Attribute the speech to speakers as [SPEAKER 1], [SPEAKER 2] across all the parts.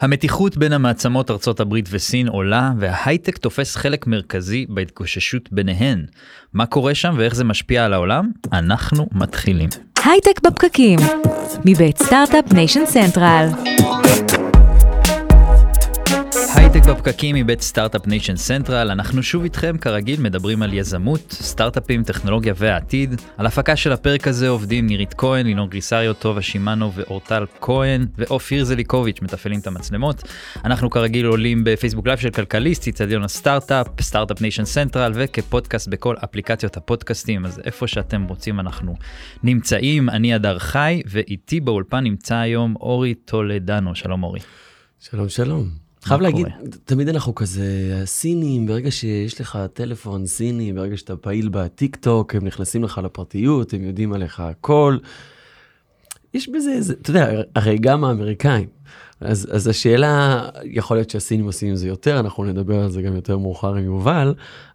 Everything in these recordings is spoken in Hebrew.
[SPEAKER 1] המתיחות בין המעצמות ארצות הברית וסין עולה, וההייטק תופס חלק מרכזי בהתגוששות ביניהן. מה קורה שם ואיך זה משפיע על העולם? אנחנו מתחילים.
[SPEAKER 2] הייטק בפקקים, מבית Start-Up Nation Central.
[SPEAKER 1] הייטק בפקקים מבית Start-Up Nation Central, אנחנו שוב איתכם כרגיל מדברים על יזמות, סטארט-אפים, טכנולוגיה והעתיד. על הפקה של הפרק הזה עובדים נירית כהן, לינור גריסריו, טובה שימאנו ואורטל כהן, ואופיר זליקוביץ' מתפעלים את המצלמות. אנחנו כרגיל עולים בפייסבוק live של כלכליסט, אצטדיון הסטארט-אפ, Start-Up Nation Central, וכפודקאסט בכל אפליקציות הפודקאסטים, אז איפה שאתם רוצים אנחנו נמצאים. אני הדר חי, ואיתי באולפן נמצא היום אורי טולדנו. שלום אורי.
[SPEAKER 3] שלום שלום. חייב להגיד, תמיד אנחנו כזה סינים, ברגע שיש לך טלפון סיני, ברגע שאתה פעיל בטיק טוק, הם נכנסים לך לפרטיות, הם יודעים עליך הכל. יש בזה איזה, אתה יודע, הרי גם האמריקאים. אז, אז השאלה, יכול להיות שהסינים עושים עם זה יותר, אנחנו נדבר על זה גם יותר מאוחר עם יובל,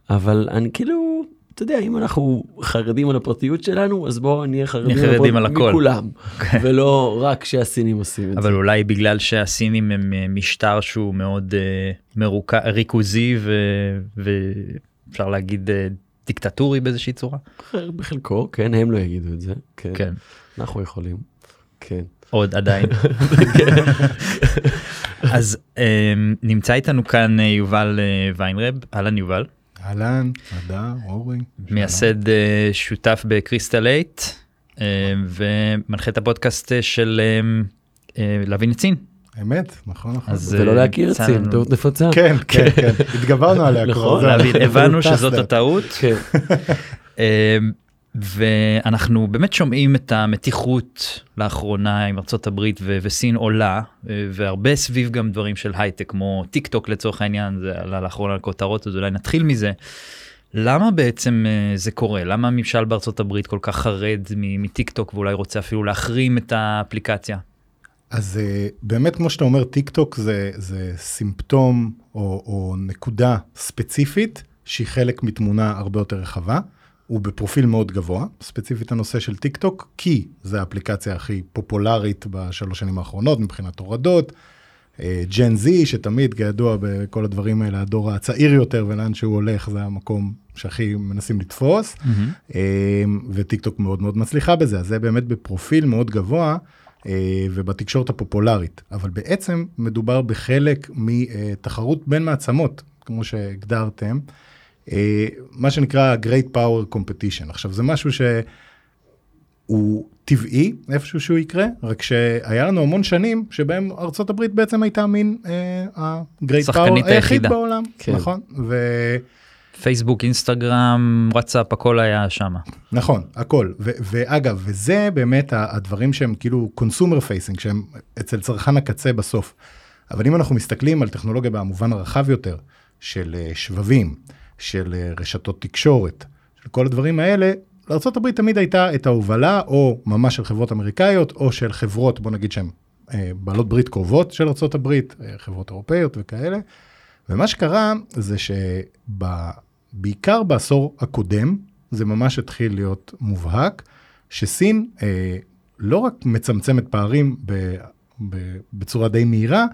[SPEAKER 3] אבל אני כאילו, אתה יודע, אם אנחנו חרדים על הפרטיות שלנו, אז בואו נהיה חרדים,
[SPEAKER 1] חרדים על הכל.
[SPEAKER 3] מכולם, ולא רק שהסינים עושים את זה.
[SPEAKER 1] אבל אולי בגלל שהסינים הם אה, משטר שהוא מאוד uh, מרוכ... ריכוזי ואפשר להגיד uh, דיקטטורי באיזושהי צורה.
[SPEAKER 3] בחלקו, כן, הם לא יגידו את זה. כן.
[SPEAKER 1] כן.
[SPEAKER 3] אנחנו יכולים. כן.
[SPEAKER 1] עוד עדיין. אז um, נמצא איתנו כאן יובל ויינרב, אהלן יובל.
[SPEAKER 4] אהלן, הדר, אורי.
[SPEAKER 1] מייסד uh, שותף בקריסטל 8 uh, ומנחה את הפודקאסט uh, של uh, uh, להבין את סין.
[SPEAKER 4] אמת, נכון, נכון.
[SPEAKER 1] אז,
[SPEAKER 3] ולא
[SPEAKER 1] אה,
[SPEAKER 3] להכיר את סין, טעות נפוצה.
[SPEAKER 4] כן, כן, כן, התגברנו עליה
[SPEAKER 3] נכון,
[SPEAKER 4] כבר.
[SPEAKER 1] להבין, הבנו שזאת. הטעות. ואנחנו באמת שומעים את המתיחות לאחרונה ארצות הברית ו- וסין עולה אה, והרבה סביב גם דברים של הייטק כמו טיק טוק לצורך העניין זה עלה לאחרונה לכותרות אז אולי נתחיל מזה. למה בעצם אה, זה קורה למה הממשל הברית כל כך חרד מטיק טוק ואולי רוצה אפילו להחרים את האפליקציה.
[SPEAKER 4] אז אה, באמת, כמו שאתה אומר, טיק טוק זה, זה סימפטום או, או נקודה ספציפית שהיא חלק מתמונה הרבה יותר רחבה. הוא בפרופיל מאוד גבוה, ספציפית הנושא של טיק טוק, כי זה האפליקציה הכי פופולרית בשלוש שנים האחרונות מבחינת הורדות. Gen Z, שתמיד, כידוע, בכל הדברים האלה, הדור הצעיר יותר ולאן שהוא הולך, זה המקום שהכי מנסים לתפוס. אה, וטיק טוק מאוד מאוד מצליחה בזה, אז זה באמת בפרופיל מאוד גבוה. אה, ובתקשורת הפופולרית, אבל בעצם מדובר בחלק מתחרות בין מעצמות, כמו שהגדרתם, אה, מה שנקרא Great Power Competition. עכשיו זה משהו שהוא טבעי איפשהו שהוא יקרה, רק שהיה לנו המון שנים שבהם ארצות הברית בעצם הייתה מין אה, ה-Great
[SPEAKER 1] שחקנית
[SPEAKER 4] Power היחיד. בעולם,
[SPEAKER 3] כן.
[SPEAKER 4] נכון? ו...
[SPEAKER 1] פייסבוק אינסטגרם וואטסאפ הכל היה שמה.
[SPEAKER 4] נכון, הכל. ו- ואגב, וזה באמת הדברים שהם כאילו consumer facing, שהם אצל צרכן הקצה בסוף. אבל אם אנחנו מסתכלים על טכנולוגיה במובן הרחב יותר, של אה, שבבים, של אה, רשתות תקשורת, של כל הדברים האלה, לארה"ב תמיד הייתה את ההובלה, או ממש של חברות אמריקאיות, או של חברות, בוא נגיד שהן אה, בעלות ברית קרובות של ארה"ב, אה, חברות אירופאיות וכאלה. ומה שקרה זה שבעיקר בעשור הקודם, זה ממש התחיל להיות מובהק, שסין אה, לא רק מצמצמת פערים ב, ב, בצורה די מהירה,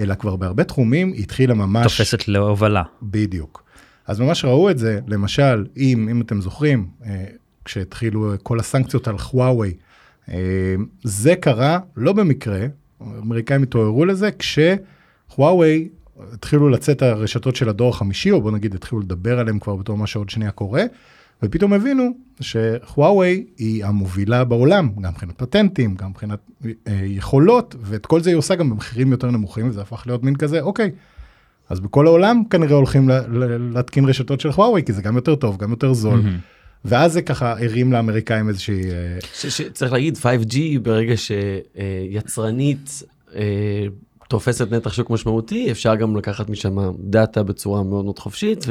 [SPEAKER 4] אלא כבר בהרבה תחומים היא התחילה ממש...
[SPEAKER 1] תופסת להובלה.
[SPEAKER 4] בדיוק. אז ממש ראו את זה, למשל, אם, אם אתם זוכרים, אה, כשהתחילו אה, כל הסנקציות על חוואוי, אה, זה קרה לא במקרה, האמריקאים התעוררו לזה, כשחוואוי התחילו לצאת הרשתות של הדור החמישי, או בוא נגיד התחילו לדבר עליהם כבר בתור מה שעוד שנייה קורה, ופתאום הבינו שחוואוי היא המובילה בעולם, גם מבחינת פטנטים, גם מבחינת יכולות, ואת כל זה היא עושה גם במחירים יותר נמוכים, וזה הפך להיות מין כזה, אוקיי, אז בכל העולם כנראה הולכים ל- ל- להתקין רשתות של חוואוי, כי זה גם יותר טוב, גם יותר זול. ואז זה ככה הרים לאמריקאים איזושהי... אה,
[SPEAKER 3] ש- שצריך להגיד 5G ברגע שיצרנית אה, תופסת נתח שוק משמעותי אפשר גם לקחת משם דאטה בצורה מאוד מאוד חופשית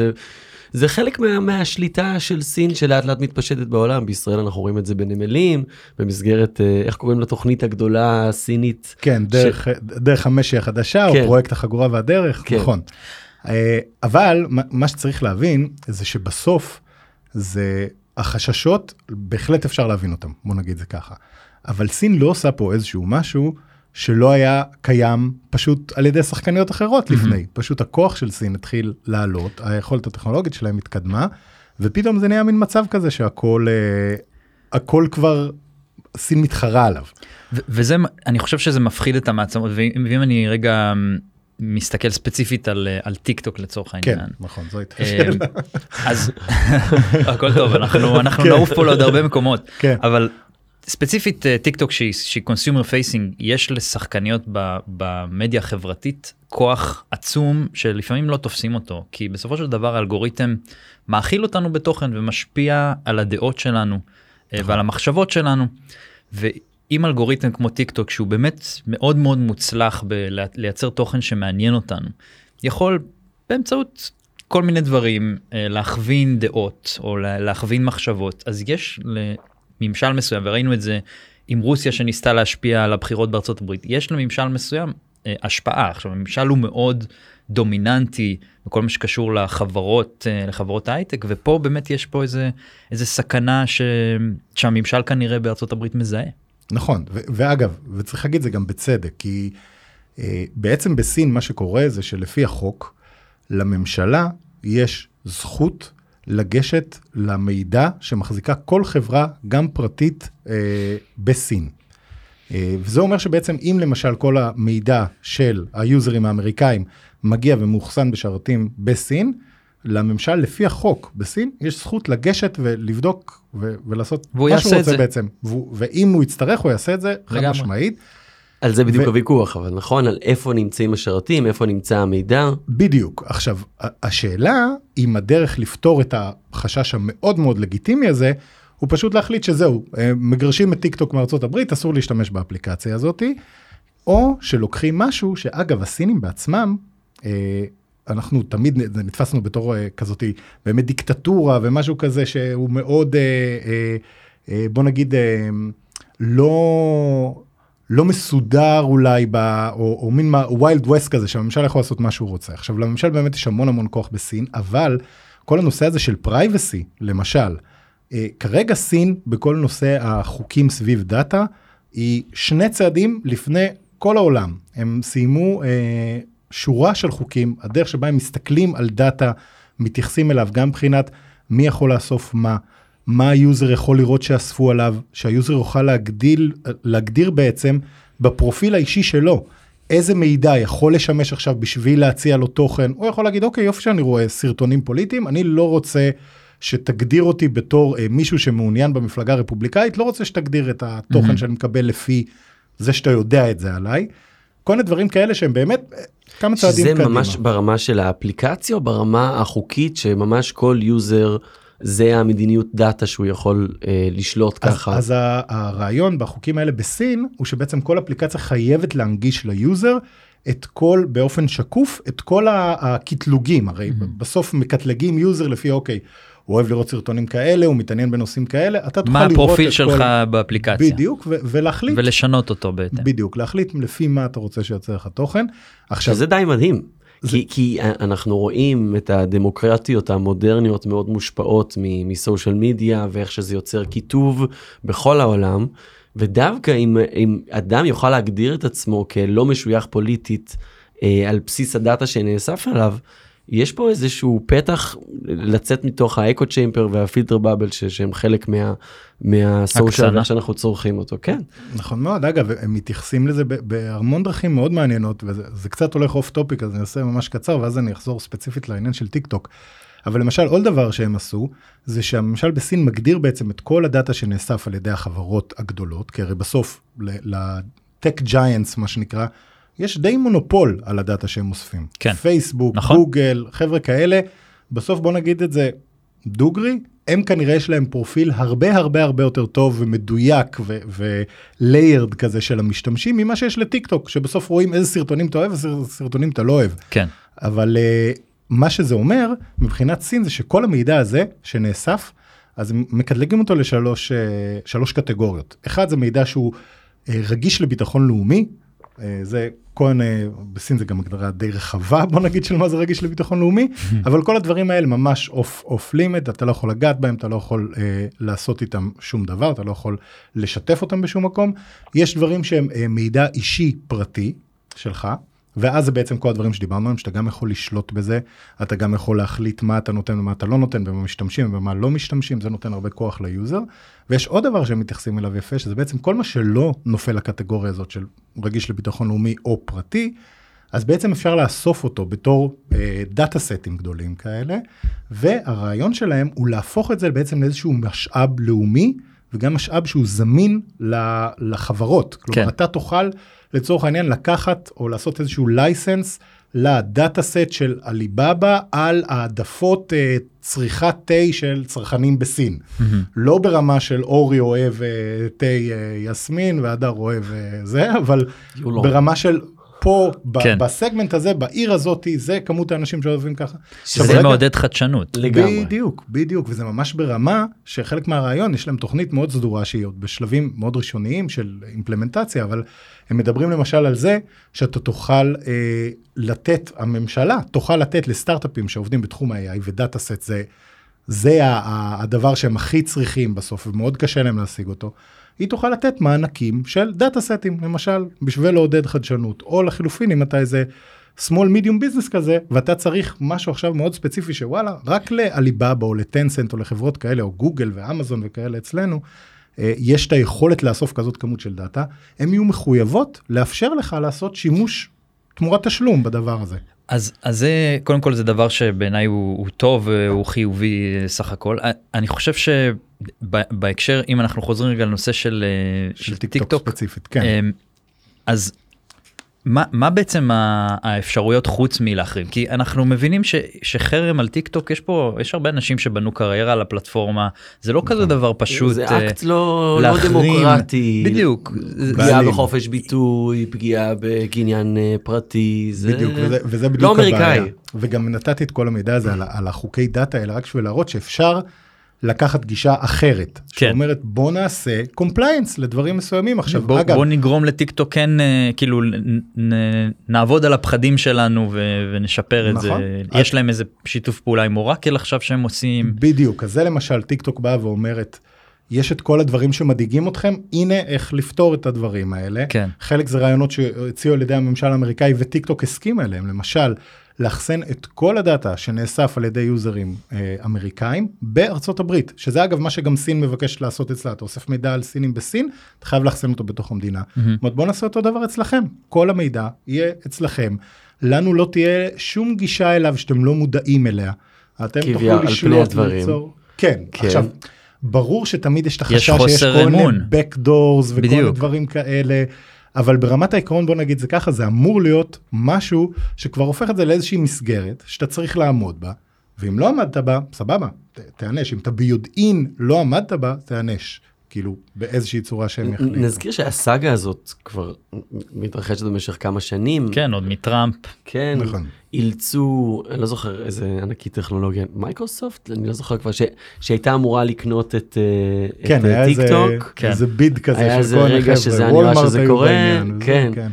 [SPEAKER 3] וזה חלק מה, מהשליטה של סין שלאט לאט מתפשטת בעולם בישראל אנחנו רואים את זה בנמלים במסגרת אה, איך קוראים לתוכנית הגדולה הסינית
[SPEAKER 4] כן, דרך, דרך המשי החדשה,
[SPEAKER 3] כן.
[SPEAKER 4] או פרויקט החגורה והדרך,
[SPEAKER 3] כן.
[SPEAKER 4] נכון. אה, אבל מה שצריך להבין זה שבסוף זה החששות בהחלט אפשר להבין אותם בוא נגיד זה ככה אבל סין לא עושה פה איזשהו משהו שלא היה קיים פשוט על ידי שחקניות אחרות לפני. פשוט הכוח של סין התחיל לעלות, היכולת הטכנולוגית שלהם התקדמה, ופתאום זה נהיה מין מצב כזה שהכל אה, הכל כבר סין מתחרה עליו.
[SPEAKER 1] ו- וזה, אני חושב שזה מפחיד את המעצמות, ואם ואם אני רגע מסתכל ספציפית על, אה, על טיק טוק לצורך
[SPEAKER 4] כן,
[SPEAKER 1] העניין.
[SPEAKER 4] נכון, זו הייתה
[SPEAKER 1] אה,
[SPEAKER 4] השאלה.
[SPEAKER 1] אז הכל טוב אנחנו אנחנו
[SPEAKER 4] כן.
[SPEAKER 1] נעוף פה לעוד הרבה מקומות
[SPEAKER 4] כן.
[SPEAKER 1] אבל ספציפית אה, טיק טוק שהיא consumer facing יש לשחקניות במדיה החברתית כוח עצום שלפעמים לא תופסים אותו כי בסופו של דבר האלגוריתם מאכיל אותנו בתוכן ומשפיע על הדעות שלנו אה,
[SPEAKER 4] נכון.
[SPEAKER 1] ועל המחשבות שלנו. ואם אלגוריתם כמו טיק טוק שהוא באמת מאוד מאוד מוצלח בלייצר תוכן שמעניין אותנו יכול באמצעות כל מיני דברים אה, להכווין דעות או לה- להכווין מחשבות אז יש לממשל מסוים וראינו את זה עם רוסיה שניסתה להשפיע על הבחירות בארצות הברית יש לממשל מסוים אה, השפעה עכשיו הממשל הוא מאוד דומיננטי בכל מה שקשור לחברות אה, לחברות הייטק ופה באמת יש פה איזה איזה סכנה ש... שהממשל כנראה בארצות הברית מזהה.
[SPEAKER 4] נכון, ו- ואגב, וצריך להגיד זה גם בצדק, כי אה, בעצם בסין מה שקורה זה שלפי החוק, לממשלה יש זכות לגשת למידע שמחזיקה כל חברה, גם פרטית, אה, בסין. אה, וזה אומר שבעצם אם למשל כל המידע של היוזרים האמריקאים מגיע ומאוחסן בשרתים בסין, לממשל לפי החוק בסין יש זכות לגשת ולבדוק ו- ולעשות מה שהוא רוצה
[SPEAKER 1] זה.
[SPEAKER 4] בעצם. והוא- ואם הוא יצטרך הוא יעשה את זה חד. משמעית.
[SPEAKER 3] על זה בדיוק
[SPEAKER 4] ו-
[SPEAKER 3] הוויכוח, אבל נכון, על איפה נמצאים השרתים, איפה נמצא המידע.
[SPEAKER 4] בדיוק. עכשיו, השאלה אם הדרך לפתור את החשש המאוד מאוד לגיטימי הזה, הוא פשוט להחליט שזהו, אה, מגרשים את טיק טוק מארצות הברית, אסור להשתמש באפליקציה הזאתי, או שלוקחים משהו שאגב, הסינים בעצמם, אה, אנחנו תמיד נתפסנו בתור אה, כזאתי באמת דיקטטורה ומשהו כזה שהוא מאוד, בוא נגיד, לא... לא מסודר אולי, ב, או, או מין Wild West כזה, שהממשל יכול לעשות מה שהוא רוצה. עכשיו, לממשל באמת יש המון המון כוח בסין, אבל כל הנושא הזה של privacy, למשל, אה, כרגע סין, בכל נושא החוקים סביב דאטה, היא שני צעדים לפני כל העולם. הם סיימו אה, שורה של חוקים, הדרך שבה הם מסתכלים על דאטה, מתייחסים אליו גם מבחינת מי יכול לאסוף מה, מה ה user יכול לראות שאספו עליו, שה user יוכל להגדיל, להגדיר בעצם בפרופיל האישי שלו. איזה מידע יכול לשמש עכשיו בשביל להציע לו תוכן, הוא יכול להגיד אוקיי יופי שאני רואה סרטונים פוליטיים, אני לא רוצה שתגדיר אותי בתור אה, מישהו שמעוניין במפלגה הרפובליקאית, לא רוצה שתגדיר את התוכן
[SPEAKER 1] מהם.
[SPEAKER 4] שאני מקבל לפי זה שאתה יודע את זה עליי. כל מיני דברים כאלה שהם באמת אה, כמה צעדים
[SPEAKER 3] שזה
[SPEAKER 4] קדימה.
[SPEAKER 3] ממש ברמה של האפליקציה או ברמה החוקית שממש כל יוזר זה המדיניות data שהוא יכול אה, לשלוט
[SPEAKER 4] אז,
[SPEAKER 3] ככה.
[SPEAKER 4] אז הרעיון בחוקים האלה בסין הוא שבעצם כל אפליקציה חייבת להנגיש ליוזר את כל באופן שקוף את כל הקטלוגים הרי
[SPEAKER 1] Mhm.
[SPEAKER 4] בסוף מקטלגים יוזר לפי אוקיי הוא אוהב לראות סרטונים כאלה הוא מתעניין בנושאים כאלה אתה תוכל
[SPEAKER 1] מה
[SPEAKER 4] לראות
[SPEAKER 1] הפרופיל
[SPEAKER 4] את
[SPEAKER 1] שלך
[SPEAKER 4] כל...
[SPEAKER 1] באפליקציה
[SPEAKER 4] בדיוק ו- ולהחליט
[SPEAKER 1] ולשנות אותו בהתאם.
[SPEAKER 4] בדיוק להחליט לפי מה אתה רוצה שיוצא לך תוכן. עכשיו
[SPEAKER 3] שזה די מדהים. כי, כי אנחנו רואים את הדמוקרטיות המודרניות מאוד מושפעות מסושיאל מדיה ואיך שזה יוצר קיטוב בכל העולם. ודווקא אם, אם אדם יוכל להגדיר את עצמו כלא משוייך פוליטית אה, על בסיס הדאטה שנאסף עליו, יש פה איזשהו פתח לצאת מתוך ה-echo chamber וה-filter bubble ש- שהם חלק מה, מה-social שאנחנו צורכים אותו, כן.
[SPEAKER 4] נכון מאוד אגב הם מתייחסים לזה בהמון דרכים מאוד מעניינות וזה זה קצת הולך off topic אז אני אעשה ממש קצר ואז אני אחזור ספציפית לעניין של טיק טוק. אבל למשל עוד דבר שהם עשו זה שהממשל בסין מגדיר בעצם את כל הדאטה שנאסף על ידי החברות הגדולות כי הרי בסוף ל-tech giants מה שנקרא יש די מונופול על הדאטה שהם אוספים.
[SPEAKER 1] כן.
[SPEAKER 4] פייסבוק,
[SPEAKER 1] נכון.
[SPEAKER 4] גוגל, חבר'ה כאלה, בסוף בוא נגיד את זה דוגרי, הם כנראה יש להם פרופיל הרבה הרבה הרבה יותר טוב ומדויק ו-layered כזה של המשתמשים ממה שיש לטיק טוק, שבסוף רואים איזה סרטונים אתה אוהב ואיזה סרטונים אתה לא אוהב.
[SPEAKER 1] כן.
[SPEAKER 4] אבל uh, מה שזה אומר מבחינת סין זה שכל המידע הזה שנאסף, אז הם מקטלגים אותו לשלוש uh, שלוש קטגוריות. אחד זה מידע שהוא uh, רגיש לביטחון לאומי, זה כן, אה, בסין זה גם הגדרה די רחבה בוא נגיד של מה זה רגיש לביטחון לאומי, אבל כל הדברים האלה ממש אוף off limits, אתה לא יכול לגעת בהם, אתה לא יכול אה, לעשות איתם שום דבר, אתה לא יכול לשתף אותם בשום מקום. יש דברים שהם אה, מידע אישי פרטי שלך, ואז זה בעצם כל הדברים שדיברנו עליהם, שאתה גם יכול לשלוט בזה, אתה גם יכול להחליט מה אתה נותן ומה אתה לא נותן, ומה משתמשים ומה לא משתמשים, זה נותן הרבה כוח ליוזר. ויש עוד דבר שהם מתייחסים אליו יפה, שזה בעצם כל מה שלא נופל לקטגוריה הזאת של רגיש לביטחון לאומי או פרטי, אז בעצם אפשר לאסוף אותו בתור אה, data סטים גדולים כאלה, והרעיון שלהם הוא להפוך את זה בעצם לאיזשהו משאב לאומי, וגם משאב שהוא זמין לחברות. כלומר, כן. אתה תוכל לצורך העניין לקחת או לעשות איזשהו license לדאטה סט של עליבאבא על העדפות uh, צריכת תה של צרכנים בסין. Mm-hmm. לא ברמה של אורי אוהב uh, תה uh, יסמין והדר אוהב uh, זה, אבל ברמה של פה כן. בסגמנט הזה בעיר הזאתי זה כמות האנשים שאוהבים ככה.
[SPEAKER 1] שזה רגע, מעודד חדשנות.
[SPEAKER 4] לגמרי. בדיוק בדיוק וזה ממש ברמה שחלק מהרעיון יש להם תוכנית מאוד סדורה שהיא עוד בשלבים מאוד ראשוניים של אימפלמנטציה אבל הם מדברים למשל על זה שאתה תוכל אה, לתת הממשלה תוכל לתת לסטארט-אפים שעובדים בתחום ה-AI ודאטה סט זה זה הדבר שהם הכי צריכים בסוף ומאוד קשה להם להשיג אותו. היא תוכל לתת מענקים של data סטים, למשל, בשביל לעודד חדשנות, או לחילופין, אם אתה איזה small medium business כזה, ואתה צריך משהו עכשיו מאוד ספציפי שוואלה, רק לעליבאבא או לטנסנט או לחברות כאלה, או גוגל ואמזון וכאלה אצלנו, אה, יש את היכולת לאסוף כזאת כמות של דאטה, הן יהיו מחויבות לאפשר לך לעשות שימוש תמורת תשלום בדבר הזה.
[SPEAKER 1] אז, אז זה קודם כל זה דבר שבעיניי הוא, הוא טוב הוא חיובי סך הכל אני חושב שבהקשר אם אנחנו חוזרים רגע לנושא של,
[SPEAKER 4] של, של טיק טוק ספציפית כן
[SPEAKER 1] אמ, אז מה, מה בעצם האפשרויות חוץ מלהחרים? כי אנחנו מבינים ש, שחרם על טיק טוק יש פה יש הרבה אנשים שבנו קריירה על הפלטפורמה זה לא כזה נכון. דבר פשוט
[SPEAKER 3] זה אה, אקט לא, לא דמוקרטי
[SPEAKER 1] בדיוק
[SPEAKER 3] פגיעה בחופש ביטוי פגיעה בקניין אה, פרטי זה
[SPEAKER 4] בדיוק וזה, וזה בדיוק לא אמריקאי וגם נתתי את כל המידע הזה על, על החוקי data האלה רק בשביל להראות שאפשר. לקחת גישה אחרת, כן. שאומרת בוא נעשה compliance לדברים מסוימים עכשיו
[SPEAKER 1] בוא, אגב, בוא נגרום לטיק טוק כן אה, כאילו נ, נעבוד על הפחדים שלנו ו, ונשפר נכון. את זה יש להם איזה שיתוף פעולה עם אורקל עכשיו שהם עושים
[SPEAKER 4] בדיוק אז זה למשל טיק טוק באה ואומרת. יש את כל הדברים שמדאיגים אתכם הנה איך לפתור את הדברים האלה
[SPEAKER 1] כן.
[SPEAKER 4] חלק זה רעיונות שהציעו על ידי הממשל האמריקאי וטיק טוק הסכים אליהם למשל לאחסן את כל הדאטה שנאסף על ידי יוזרים אה, אמריקאים בארצות הברית, שזה אגב מה שגם סין מבקשת לעשות אצלה, אתה אוסף מידע על סינים בסין, אתה חייב לאחסן אותו בתוך המדינה. Mm-hmm. זאת אומרת, בוא נעשה אותו דבר אצלכם, כל המידע יהיה אצלכם, לנו לא תהיה שום גישה אליו שאתם לא מודעים אליה.
[SPEAKER 3] אתם תוכלו לשלוט וליצור.
[SPEAKER 4] כן, כן, עכשיו, ברור שתמיד יש את החשש שיש כל מיני backdoors וכל מיני דברים כאלה. אבל ברמת העקרון בוא נגיד זה ככה זה אמור להיות משהו שכבר הופך את זה לאיזושהי מסגרת שאתה צריך לעמוד בה ואם לא עמדת בה סבבה תיענש. אם אתה ביודעין לא עמדת בה תיענש כאילו באיזושהי צורה שהם יחליטו.
[SPEAKER 3] נזכיר שהסאגה הזאת כבר מתרחשת במשך כמה שנים.
[SPEAKER 1] כן, עוד מטראמפ.
[SPEAKER 3] כן, נכון. אילצו, אני לא זוכר איזה ענקית טכנולוגיה, מייקרוסופט, אני לא זוכר כבר, ש, שהייתה אמורה לקנות את,
[SPEAKER 4] אה, כן, את היה טיק טוק. כן, איזה bid כזה
[SPEAKER 3] היה איזה רגע שזה נראה שזה קורה, בעניין, כן. כן.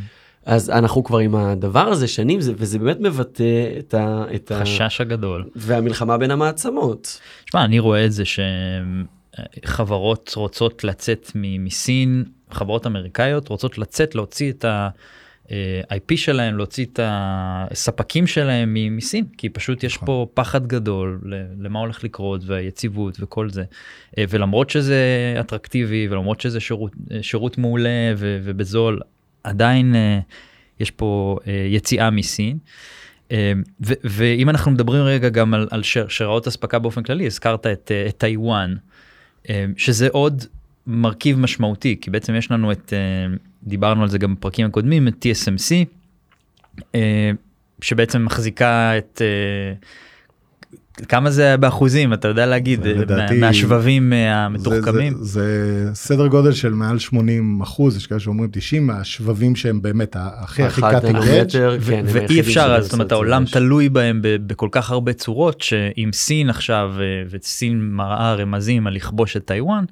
[SPEAKER 3] אז אנחנו כבר עם הדבר הזה שנים, וזה באמת מבטא את ה... את
[SPEAKER 1] חשש הגדול.
[SPEAKER 3] והמלחמה בין המעצמות.
[SPEAKER 1] תשמע, אני רואה את זה ש... חברות רוצות לצאת מסין, חברות אמריקאיות רוצות לצאת, להוציא את ה-IP שלהם, להוציא את הספקים שלהם מסין, כי פשוט יש נכון. פה פחד גדול למה הולך לקרות והיציבות וכל זה. אה, ולמרות שזה אטרקטיבי ולמרות שזה שירות, שירות מעולה ובזול, עדיין אה, יש פה אה, יציאה מסין. ואם אנחנו מדברים רגע גם על, על שרשראות אספקה באופן כללי, הזכרת את, את טיוואן. אמ, שזה עוד מרכיב משמעותי כי בעצם יש לנו את אמ, דיברנו על זה גם בפרקים הקודמים את TSMC אמ, שבעצם מחזיקה את אה, כמה זה באחוזים אתה יודע להגיד לדעתי, מהשבבים המתוחכמים
[SPEAKER 4] זה, זה, זה סדר גודל של מעל 80 אחוז יש כאלה שאומרים 90 מהשבבים שהם באמת הכי הכי cutting
[SPEAKER 1] כן, ואי אפשר זאת אומרת העולם תלוי בהם בכל כך הרבה צורות שאם סין עכשיו וסין מראה רמזים על לכבוש את טיוואן.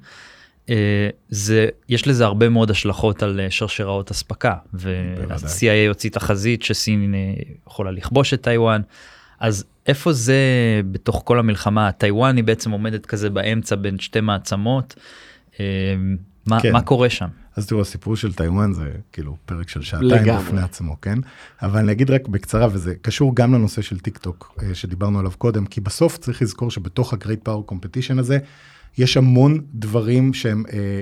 [SPEAKER 1] אה, זה יש לזה הרבה מאוד השלכות על אה, שרשראות אספקה וה-CIA הוציא תחזית שסין אה, יכולה לכבוש את טיוואן אז איפה זה בתוך כל המלחמה טיוואן היא בעצם עומדת כזה באמצע בין שתי מעצמות מה, כן. מה קורה שם.
[SPEAKER 4] אז תראו הסיפור של טיוואן זה כאילו פרק של שעתיים בפני עצמו כן אבל אני אגיד רק בקצרה וזה קשור גם לנושא של טיק טוק שדיברנו עליו קודם כי בסוף צריך לזכור שבתוך ה-Great Power Competition הזה יש המון דברים שהם אה,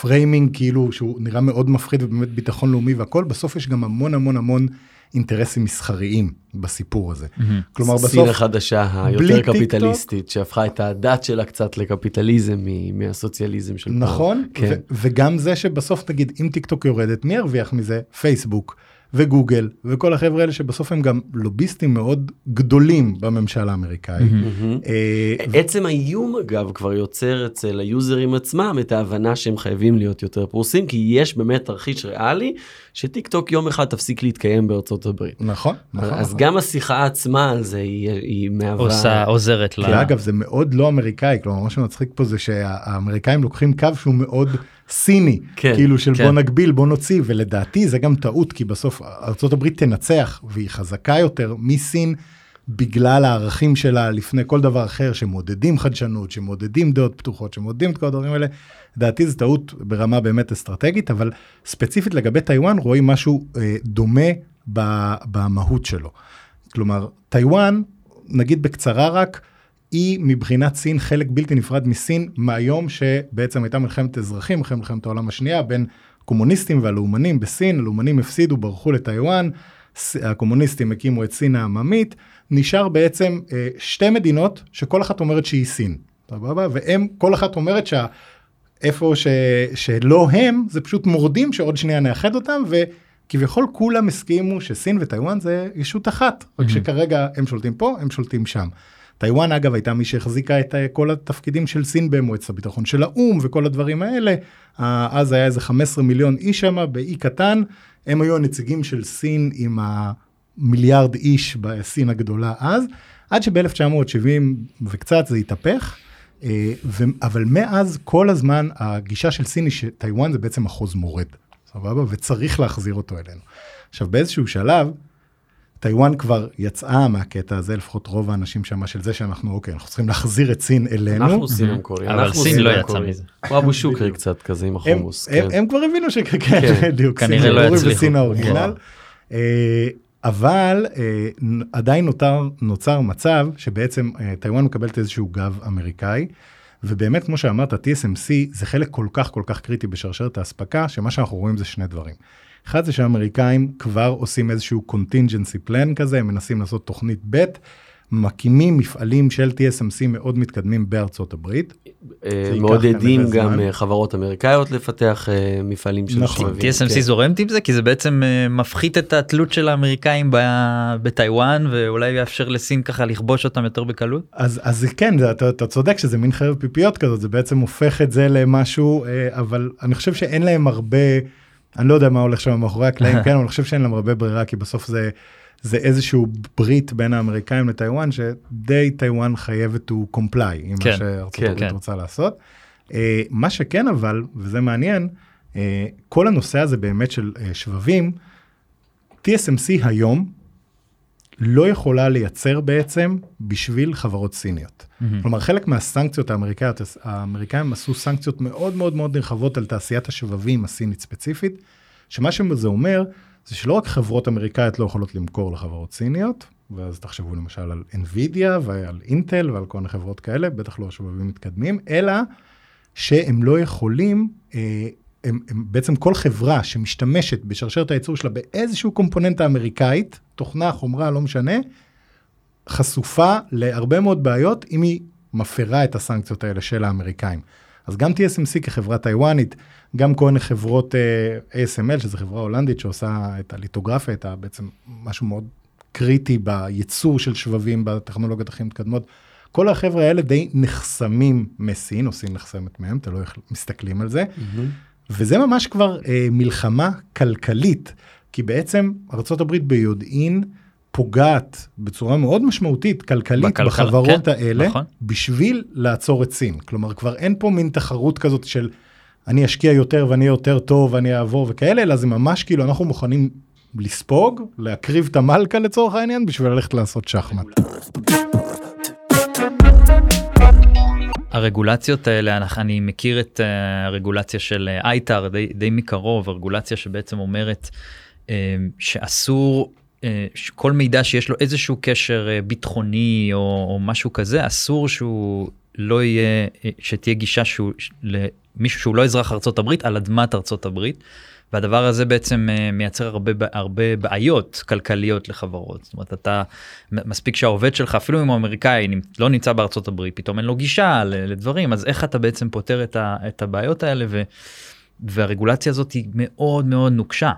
[SPEAKER 4] framing כאילו שהוא נראה מאוד מפחיד ובאמת ביטחון לאומי והכל, בסוף יש גם המון המון המון אינטרסים מסחריים בסיפור הזה. Mm-hmm.
[SPEAKER 3] כלומר בסוף... סין החדשה היותר קפיטליסטית שהפכה את הדת שלה קצת לקפיטליזם מהסוציאליזם של
[SPEAKER 4] נכון, פעם. נכון, כן. וגם זה שבסוף נגיד אם טיק טוק יורדת מי ירוויח מזה? פייסבוק. וגוגל וכל החבר'ה האלה שבסוף הם גם לוביסטים מאוד גדולים בממשל האמריקאי.
[SPEAKER 3] אה, עצם האיום אגב כבר יוצר אצל היוזרים עצמם את ההבנה שהם חייבים להיות יותר פרוסים כי יש באמת תרחיש ריאלי שטיק טוק יום אחד תפסיק להתקיים בארצות הברית.
[SPEAKER 4] נכון, נכון.
[SPEAKER 3] אז נכון. גם השיחה עצמה על זה היא, היא מהווה...
[SPEAKER 1] עושה, עוזרת
[SPEAKER 4] לה. אגב זה מאוד לא אמריקאי, כלומר מה שמצחיק פה זה שהאמריקאים לוקחים קו שהוא מאוד סיני, כן, כאילו של כן. בוא נגביל בוא נוציא ולדעתי זה גם טעות כי בסוף ארה"ב תנצח והיא חזקה יותר מסין. בגלל הערכים שלה לפני כל דבר אחר שמודדים חדשנות, שמודדים דעות פתוחות, שמודדים את כל הדברים האלה, לדעתי זו טעות ברמה באמת אסטרטגית, אבל ספציפית לגבי טיוואן רואים משהו אה, דומה ב, במהות שלו. כלומר, טיוואן, נגיד בקצרה רק, היא מבחינת סין חלק בלתי נפרד מסין מהיום שבעצם הייתה מלחמת אזרחים אחרי מלחמת העולם השנייה בין קומוניסטים והלאומנים בסין, הלאומנים הפסידו, ברחו לטיוואן, הקומוניסטים הקימו את סין העממית, נשאר בעצם אה, שתי מדינות שכל אחת אומרת שהיא סין, סבבה? והם, כל אחת אומרת שאיפה ש, שלא הם, זה פשוט מורדים שעוד שנייה נאחד אותם, וכביכול כולם הסכימו שסין וטיוואן זה ישות אחת, mm-hmm. רק שכרגע הם שולטים פה, הם שולטים שם. טיוואן אגב הייתה מי שהחזיקה את אה, כל התפקידים של סין במועצת הביטחון של האו"ם וכל הדברים האלה. אז היה איזה 15 מיליון איש שם באי קטן, הם היו הנציגים של סין עם המיליארד איש בסין הגדולה אז, עד שב-1970 וקצת זה התהפך. אה, אבל מאז כל הזמן הגישה של סין היא שטיוואן זה בעצם מחוז מורד, סבבה? וצריך להחזיר אותו אלינו. עכשיו באיזשהו שלב, טיוואן כבר יצאה מהקטע הזה, לפחות רוב האנשים שם, של זה שאנחנו, אוקיי, אנחנו צריכים להחזיר את סין אלינו.
[SPEAKER 3] אנחנו סינם קוריאה.
[SPEAKER 1] אבל סין לא יצאה מזה.
[SPEAKER 3] כמו אבו שוקרי קצת כזה עם החומוס.
[SPEAKER 4] הם כן. כבר הבינו שכן, כן. בדיוק,
[SPEAKER 1] כנראה לא יצליחו.
[SPEAKER 4] אבל אה, עדיין נותר, נוצר מצב שבעצם אה, טיוואן מקבלת איזשהו גב אמריקאי. ובאמת, כמו שאמרת, TSMC זה חלק כל כך כל כך קריטי בשרשרת האספקה, שמה שאנחנו רואים זה שני דברים. אחד זה שהאמריקאים כבר עושים איזשהו contingency plan כזה, הם מנסים לעשות תוכנית ב', מקימים מפעלים של TSMC מאוד מתקדמים בארצות הברית.
[SPEAKER 3] אה, מעודדים גם אה, חברות אמריקאיות לפתח אה, מפעלים של
[SPEAKER 1] נכון. שבבים. TSMC כן. זורמת עם זה כי זה בעצם מפחית את התלות של האמריקאים בטיוואן ואולי יאפשר לסין ככה לכבוש אותם יותר בקלות.
[SPEAKER 4] אז אז כן אתה, אתה צודק שזה מין חרב פיפיות כזאת זה בעצם הופך את זה למשהו אבל אני חושב שאין להם הרבה. אני לא יודע מה הולך שם מאחורי הקלעים, כן, אבל אני חושב שאין להם הרבה ברירה, כי בסוף זה, זה איזשהו ברית בין האמריקאים לטיוואן, שדי טיוואן חייבת to comply עם כן, מה שארצות כן, הברית כן. רוצה לעשות. Uh, מה שכן אבל, וזה מעניין, uh, כל הנושא הזה באמת של uh, שבבים, TSMC היום לא יכולה לייצר בעצם בשביל חברות סיניות. Mm-hmm. כלומר, חלק מהסנקציות האמריקאיות, האמריקאים עשו סנקציות מאוד מאוד מאוד נרחבות על תעשיית השבבים הסינית ספציפית, שמה שזה אומר, זה שלא רק חברות אמריקאיות לא יכולות למכור לחברות סיניות, ואז תחשבו למשל על NVIDIA ועל אינטל ועל כל מיני חברות כאלה, בטח לא שבבים מתקדמים, אלא שהם לא יכולים, אה, הם, הם בעצם כל חברה שמשתמשת בשרשרת הייצור שלה באיזשהו קומפוננטה אמריקאית, תוכנה, חומרה, לא משנה, חשופה להרבה מאוד בעיות אם היא מפרה את הסנקציות האלה של האמריקאים. אז גם TSMC כחברה טיוואנית, גם כל מיני חברות uh, אה, ASML, שזו חברה הולנדית שעושה את הליטוגרפיה, את בעצם משהו מאוד קריטי בייצור של שבבים בטכנולוגיות הכי מתקדמות. כל החבר'ה האלה די נחסמים מסין, או סין נחסמת מהם, תלוי איך מסתכלים על זה. Mm-hmm. וזה ממש כבר uh, מלחמה כלכלית, כי בעצם ארה"ב ביודעין פוגעת בצורה מאוד משמעותית כלכלית
[SPEAKER 1] בכלכלה,
[SPEAKER 4] בחברות
[SPEAKER 1] כן,
[SPEAKER 4] האלה,
[SPEAKER 1] נכון.
[SPEAKER 4] בשביל לעצור את סין. כלומר, כבר אין פה מין תחרות כזאת של אני אשקיע יותר ואני יותר טוב ואני אעבור וכאלה, אלא זה ממש כאילו אנחנו מוכנים לספוג, להקריב את המלכה לצורך העניין, בשביל ללכת לעשות שחמט.
[SPEAKER 1] הרגולציות האלה, אני- מכיר את אה, הרגולציה של אה, אייטר די, די מקרוב, הרגולציה שבעצם אומרת אה, שאסור, כל מידע שיש לו איזשהו קשר אה, ביטחוני או, או משהו כזה, אסור שהוא לא יהיה, אה, שתהיה גישה שהוא, למישהו שהוא לא אזרח ארצות הברית על אדמת ארצות הברית. והדבר הזה בעצם אה, מייצר הרבה, הרבה בעיות כלכליות לחברות. זאת אומרת, אתה, מספיק שהעובד שלך, אפילו אם הוא אמריקאי, לא נמצא בארצות הברית, פתאום אין לו גישה לדברים, אז איך אתה בעצם פותר את, ה, את הבעיות האלה, ו, והרגולציה הזאת היא מאוד מאוד נוקשה.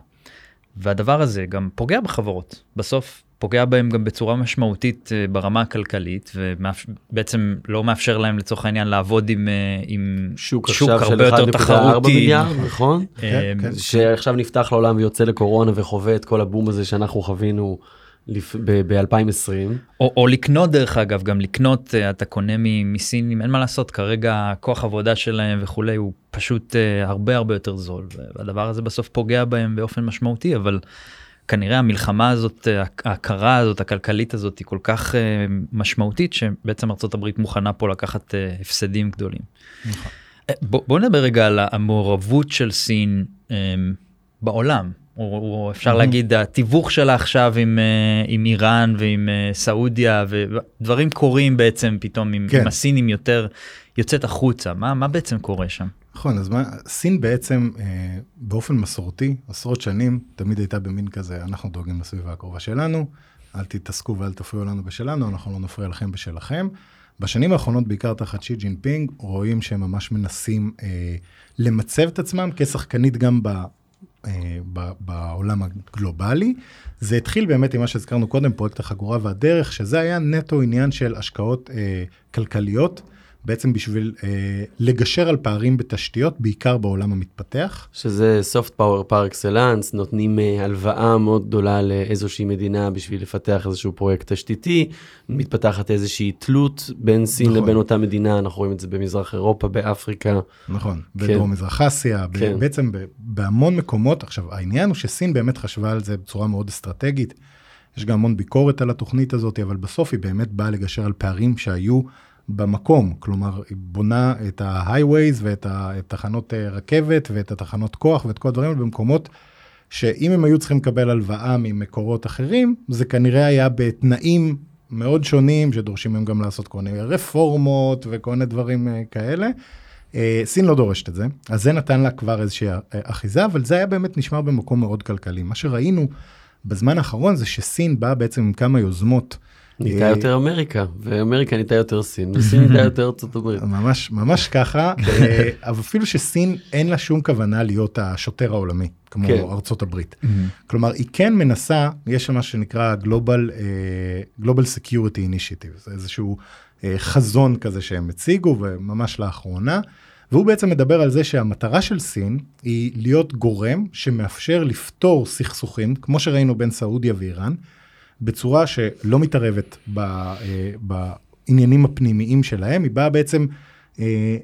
[SPEAKER 1] והדבר הזה גם פוגע בחברות. בסוף פוגע בהם גם בצורה משמעותית אה, ברמה הכלכלית, ובעצם לא מאפשר להם לצורך העניין לעבוד עם, אה, עם
[SPEAKER 3] שוק של
[SPEAKER 1] הרבה יותר
[SPEAKER 3] 1.4
[SPEAKER 1] תחרותי.
[SPEAKER 3] מיליארד, נכון?
[SPEAKER 1] אה,
[SPEAKER 4] כן, כן.
[SPEAKER 3] שעכשיו נפתח לעולם ויוצא לקורונה וחווה את כל הבום הזה שאנחנו חווינו ב-2020.
[SPEAKER 1] או, או לקנות דרך אגב, גם לקנות, אה, אתה קונה מסינים, אין מה לעשות, כרגע כוח עבודה שלהם וכולי הוא פשוט אה, הרבה הרבה יותר זול, והדבר הזה בסוף פוגע בהם באופן משמעותי, אבל כנראה המלחמה הזאת, אה, ההכרה הזאת, הכלכלית הזאת, היא כל כך משמעותית, שבעצם ארה"ב מוכנה פה לקחת הפסדים גדולים.
[SPEAKER 4] נכון.
[SPEAKER 1] אה, בוא, בוא נדבר רגע על המעורבות של סין בעולם. או, אפשר להגיד התיווך שלה עכשיו עם, אה, עם איראן ועם אה, סעודיה ודברים קורים בעצם פתאום עם,
[SPEAKER 4] כן.
[SPEAKER 1] עם הסינים יותר יוצאת החוצה מה מה בעצם קורה שם.
[SPEAKER 4] נכון, אז מה, סין בעצם אה, באופן מסורתי, עשרות שנים, תמיד הייתה במין כזה, אנחנו דואגים לסביבה הקרובה שלנו, אל תתעסקו ואל תפריעו לנו בשלנו, אנחנו לא נפריע לכם בשלכם. בשנים האחרונות, בעיקר תחת שי ג'ינפינג, רואים שהם ממש מנסים אה, למצב את עצמם כשחקנית גם בעולם הגלובלי. זה התחיל באמת עם מה שהזכרנו קודם, פרויקט החגורה והדרך, שזה היה נטו עניין של השקעות אה, כלכליות. בעצם בשביל אה, לגשר על פערים בתשתיות, בעיקר בעולם המתפתח.
[SPEAKER 3] שזה soft power par excellence, נותנים uh, הלוואה מאוד גדולה לאיזושהי מדינה בשביל לפתח איזשהו פרויקט תשתיתי, מתפתחת איזושהי תלות בין סין
[SPEAKER 4] נכון.
[SPEAKER 3] לבין אותה מדינה, אנחנו רואים את זה במזרח אירופה, באפריקה.
[SPEAKER 4] נכון,
[SPEAKER 3] כן.
[SPEAKER 4] בדרום מזרח אסיה,
[SPEAKER 3] כן.
[SPEAKER 4] בעצם ב- בהמון מקומות. עכשיו, העניין הוא שסין באמת חשבה על זה בצורה מאוד אסטרטגית. יש גם המון ביקורת על התוכנית הזאת, אבל בסוף היא באמת באה לגשר על פערים שהיו במקום. כלומר, היא בונה את ה-highways ואת התחנות אה, רכבת ואת התחנות כוח ואת כל הדברים האלה במקומות שאם הם היו צריכים לקבל הלוואה ממקורות אחרים, זה כנראה היה בתנאים מאוד שונים, שדורשים מהם גם לעשות כל מיני רפורמות וכל מיני דברים אה, כאלה. אה, סין לא דורשת את זה, אז זה נתן לה כבר איזושהי אחיזה, אבל זה היה באמת נשמר במקום מאוד כלכלי. מה שראינו בזמן האחרון זה שסין באה בעצם עם כמה יוזמות.
[SPEAKER 3] נהייתה
[SPEAKER 4] אה,
[SPEAKER 3] יותר אמריקה, ואמריקה נהייתה יותר סין, וסין נהייתה יותר ארצות הברית.
[SPEAKER 4] ממש ממש ככה, אה, אבל אפילו שסין אין לה שום כוונה להיות השוטר העולמי, כמו
[SPEAKER 3] כן.
[SPEAKER 4] כן. ארצות הברית. כלומר, היא כן מנסה, יש שם מה שנקרא Global, uh, Global Security Initiative, זה איזשהו חזון כזה שהם הציגו, וממש לאחרונה, והוא בעצם מדבר על זה שהמטרה של סין היא להיות גורם שמאפשר לפתור סכסוכים, כמו שראינו בין סעודיה ואיראן, בצורה שלא מתערבת ב, אה, בעניינים הפנימיים שלהם, היא באה בעצם אה,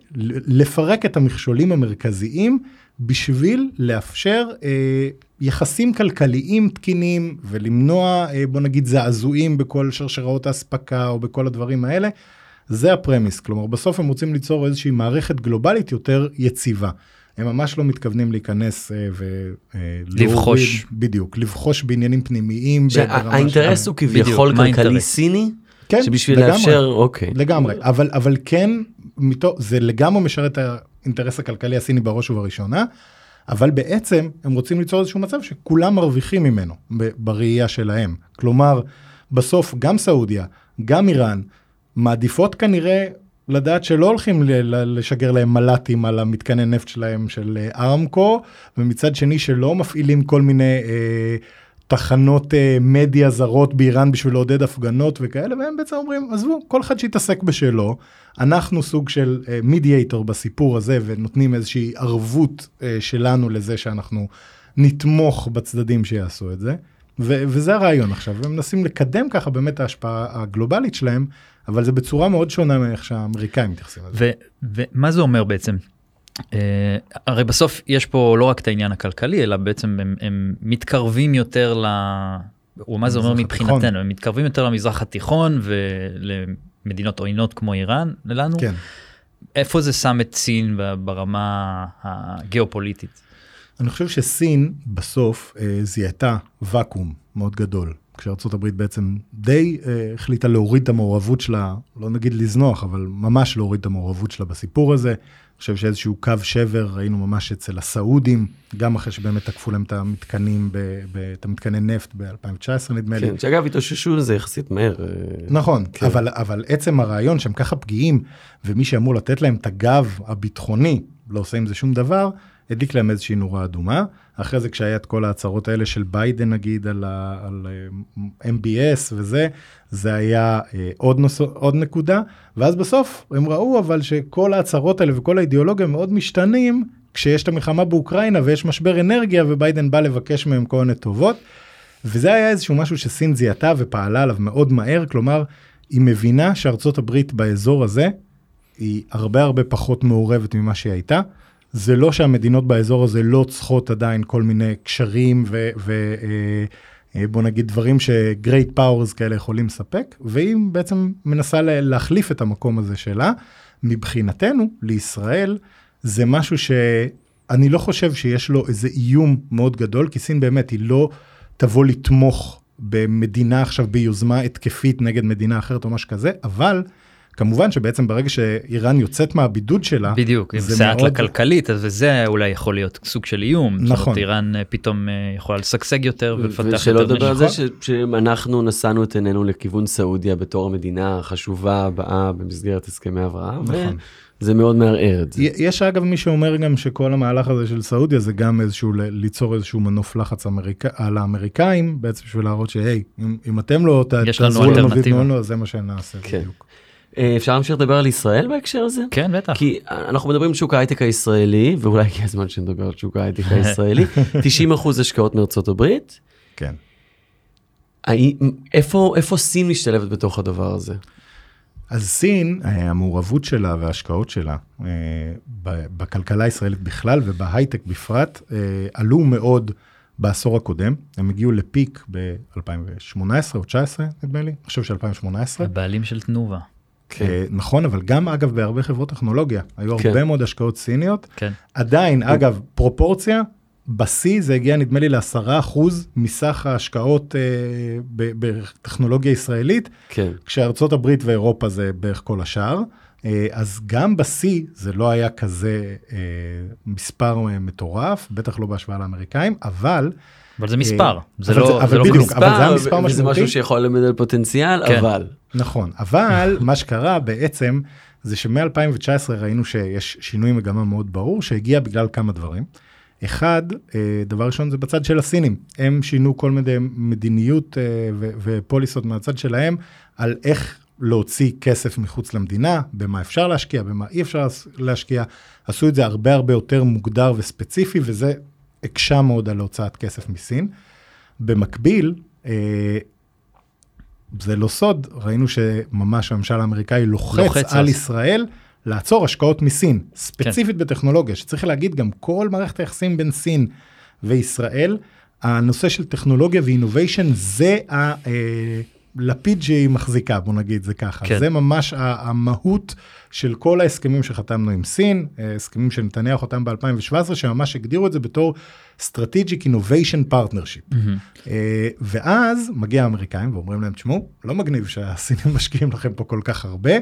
[SPEAKER 4] לפרק את המכשולים המרכזיים בשביל לאפשר אה, יחסים כלכליים תקינים ולמנוע, בוא נגיד, זעזועים בכל שרשראות האספקה או בכל הדברים האלה. זה הפרמיס, כלומר בסוף הם רוצים ליצור איזושהי מערכת גלובלית יותר יציבה. הם ממש לא מתכוונים להיכנס אה, ולהוריד,
[SPEAKER 1] לבחוש.
[SPEAKER 4] בדיוק, לבחוש בעניינים פנימיים.
[SPEAKER 3] האינטרס הוא כביכול כלכלי? סיני,
[SPEAKER 4] כן,
[SPEAKER 3] שבשביל
[SPEAKER 4] לגמרי.
[SPEAKER 3] לאפשר, אוקיי.
[SPEAKER 4] לגמרי, אבל, אבל כן, מתוך, זה לגמרי משרת את האינטרס הכלכלי הסיני בראש ובראשונה, אבל בעצם הם רוצים ליצור איזשהו מצב שכולם מרוויחים ממנו ב- בראייה שלהם. כלומר, בסוף גם סעודיה, גם איראן, מעדיפות כנראה לדעת שלא הולכים לשגר להם מל"טים על המתקני נפט שלהם של אה, ארמקו, ומצד שני שלא מפעילים כל מיני אה, תחנות אה, מדיה זרות באיראן בשביל לעודד הפגנות וכאלה, והם בעצם אומרים, עזבו, כל אחד שיתעסק בשלו, אנחנו סוג של מידיאטור בסיפור הזה, ונותנים איזושהי ערבות אה, שלנו לזה שאנחנו נתמוך בצדדים שיעשו את זה. ו- וזה הרעיון עכשיו, הם מנסים לקדם ככה באמת ההשפעה הגלובלית שלהם, אבל זה בצורה מאוד שונה מאיך שהאמריקאים מתייחסים לזה.
[SPEAKER 1] ומה זה אומר בעצם? Uh, הרי בסוף יש פה לא רק את העניין הכלכלי, אלא בעצם הם, הם מתקרבים יותר ל... או מה זה אומר מבחינתנו, הם מתקרבים יותר למזרח התיכון ולמדינות עוינות כמו איראן, לנו.
[SPEAKER 4] כן.
[SPEAKER 1] איפה זה שם את סין ברמה הגיאופוליטית?
[SPEAKER 4] אני חושב שסין בסוף אה, זיהתה ואקום מאוד גדול. כשארה"ב בעצם די אה, החליטה להוריד את המעורבות שלה, לא נגיד לזנוח, אבל ממש להוריד את המעורבות שלה בסיפור הזה. אני חושב שאיזשהו קו שבר ראינו ממש אצל הסעודים, גם אחרי שבאמת תקפו להם את המתקנים, ב, ב, את המתקני נפט ב-2019 נדמה
[SPEAKER 3] לי.
[SPEAKER 4] כן,
[SPEAKER 3] שאגב התאוששו לזה יחסית מהר. אה,
[SPEAKER 4] נכון, כן. אבל, אבל עצם הרעיון שהם ככה פגיעים, ומי שאמור לתת להם את הגב הביטחוני לא עושה עם זה שום דבר, הדליק להם איזושהי נורה אדומה. אחרי זה כשהיה את כל ההצהרות האלה של ביידן נגיד על, ה, על אה, MBS וזה, זה היה אה, עוד, נוס, עוד נקודה, ואז בסוף הם ראו אבל שכל ההצהרות האלה וכל האידיאולוגיה מאוד משתנים כשיש את המלחמה באוקראינה ויש משבר אנרגיה וביידן בא לבקש מהם כל מיני טובות. וזה היה איזשהו משהו שסין זיהתה ופעלה עליו מאוד מהר, כלומר, היא מבינה שארצות הברית באזור הזה היא הרבה הרבה פחות מעורבת ממה שהיא הייתה. זה לא שהמדינות באזור הזה לא צריכות עדיין כל מיני קשרים ובוא אה, אה, נגיד דברים שגרייט פאורס כאלה יכולים לספק, והיא בעצם מנסה להחליף את המקום הזה שלה. מבחינתנו, לישראל, זה משהו שאני לא חושב שיש לו איזה איום מאוד גדול, כי סין באמת היא לא תבוא לתמוך במדינה עכשיו ביוזמה התקפית נגד מדינה אחרת או משהו כזה, אבל כמובן שבעצם ברגע שאיראן יוצאת מהבידוד שלה,
[SPEAKER 1] בדיוק, אם סייעת מאוד... לכלכלית, אז זה אולי יכול להיות סוג של איום.
[SPEAKER 4] נכון. זאת אומרת,
[SPEAKER 1] איראן אה, פתאום אה, יכולה לשגשג יותר ולפתח יותר
[SPEAKER 3] נשיקות. ושלא לדבר על זה שאנחנו נשאנו את עינינו לכיוון סעודיה בתור המדינה החשובה הבאה במסגרת הסכמי אברהם. נכון. זה מאוד מערער את זה.
[SPEAKER 4] יש אגב מי שאומר גם שכל המהלך הזה של סעודיה זה גם איזשהו ליצור איזשהו מנוף לחץ אמריק... על האמריקאים בעצם בשביל להראות שהי אם, אם אתם לא
[SPEAKER 1] תעזרו לנו
[SPEAKER 4] אז זה מה שנעשה
[SPEAKER 3] כן. בדיוק. אה, אפשר להמשיך לדבר על ישראל בהקשר הזה?
[SPEAKER 1] כן, בטח.
[SPEAKER 3] כי אנחנו מדברים על שוק ההייטק הישראלי, ואולי הגיע הזמן שנדבר על שוק ההייטק הישראלי. 90 אחוז השקעות מארצות הברית.
[SPEAKER 4] כן.
[SPEAKER 3] איפה, איפה סין משתלבת בתוך הדבר הזה?
[SPEAKER 4] אז סין, אה, המעורבות שלה וההשקעות שלה אה, בכלכלה הישראלית בכלל ובהייטק בפרט, עלו מאוד בעשור הקודם. הם הגיעו לפיק ב-2018 או 2019, נדמה לי, אני חושב ש-2018.
[SPEAKER 1] הבעלים של תנובה.
[SPEAKER 4] כן. אה, נכון, אבל גם אגב בהרבה חברות טכנולוגיה, היו כן. הרבה מאוד השקעות סיניות.
[SPEAKER 1] כן.
[SPEAKER 4] עדיין, אגב, פרופורציה, בשיא זה הגיע נדמה לי לעשרה אחוז מסך ההשקעות אה, בטכנולוגיה ישראלית,
[SPEAKER 3] כן.
[SPEAKER 4] כשארצות הברית ואירופה זה בערך כל השאר. אה, אז גם בשיא זה לא היה כזה אה, מספר אה, מטורף, בטח לא בהשוואה לאמריקאים, אבל...
[SPEAKER 1] אבל זה מספר, זה
[SPEAKER 4] לא,
[SPEAKER 1] זה,
[SPEAKER 4] זה לא בדיוק, אבל זה המספר משמעותי.
[SPEAKER 3] וזה משהו שיכול ללמד על פוטנציאל, כן. אבל.
[SPEAKER 4] נכון, אבל מה שקרה בעצם זה שמ-2019 ראינו שיש שינוי מגמה מאוד ברור שהגיע בגלל כמה דברים. אחד, אה, דבר ראשון זה בצד של הסינים, הם שינו כל מיני מדיניות אה, ופוליסות מהצד שלהם על איך להוציא כסף מחוץ למדינה, במה אפשר להשקיע, במה אי אפשר להשקיע, עשו את זה הרבה הרבה יותר מוגדר וספציפי וזה הקשה מאוד על הוצאת כסף מסין. במקביל, אה, זה לא סוד, ראינו שממש הממשל האמריקאי לוחץ, לוחץ על ישראל לעצור השקעות מסין, ספציפית כן. בטכנולוגיה, שצריך להגיד גם כל מערכת היחסים בין סין וישראל, הנושא של טכנולוגיה ואינוביישן זה הלפיד אה, שהיא מחזיקה, בוא נגיד זה ככה. כן. זה ממש המהות של כל ההסכמים שחתמנו עם סין, אה, הסכמים שנתניהו חתם ב-2017, שממש הגדירו את זה בתור Strategic Innovation Partnership. Mm-hmm. ואז מגיע האמריקאים ואומרים להם, תשמעו, לא מגניב שהסינים משקיעים לכם פה כל כך הרבה,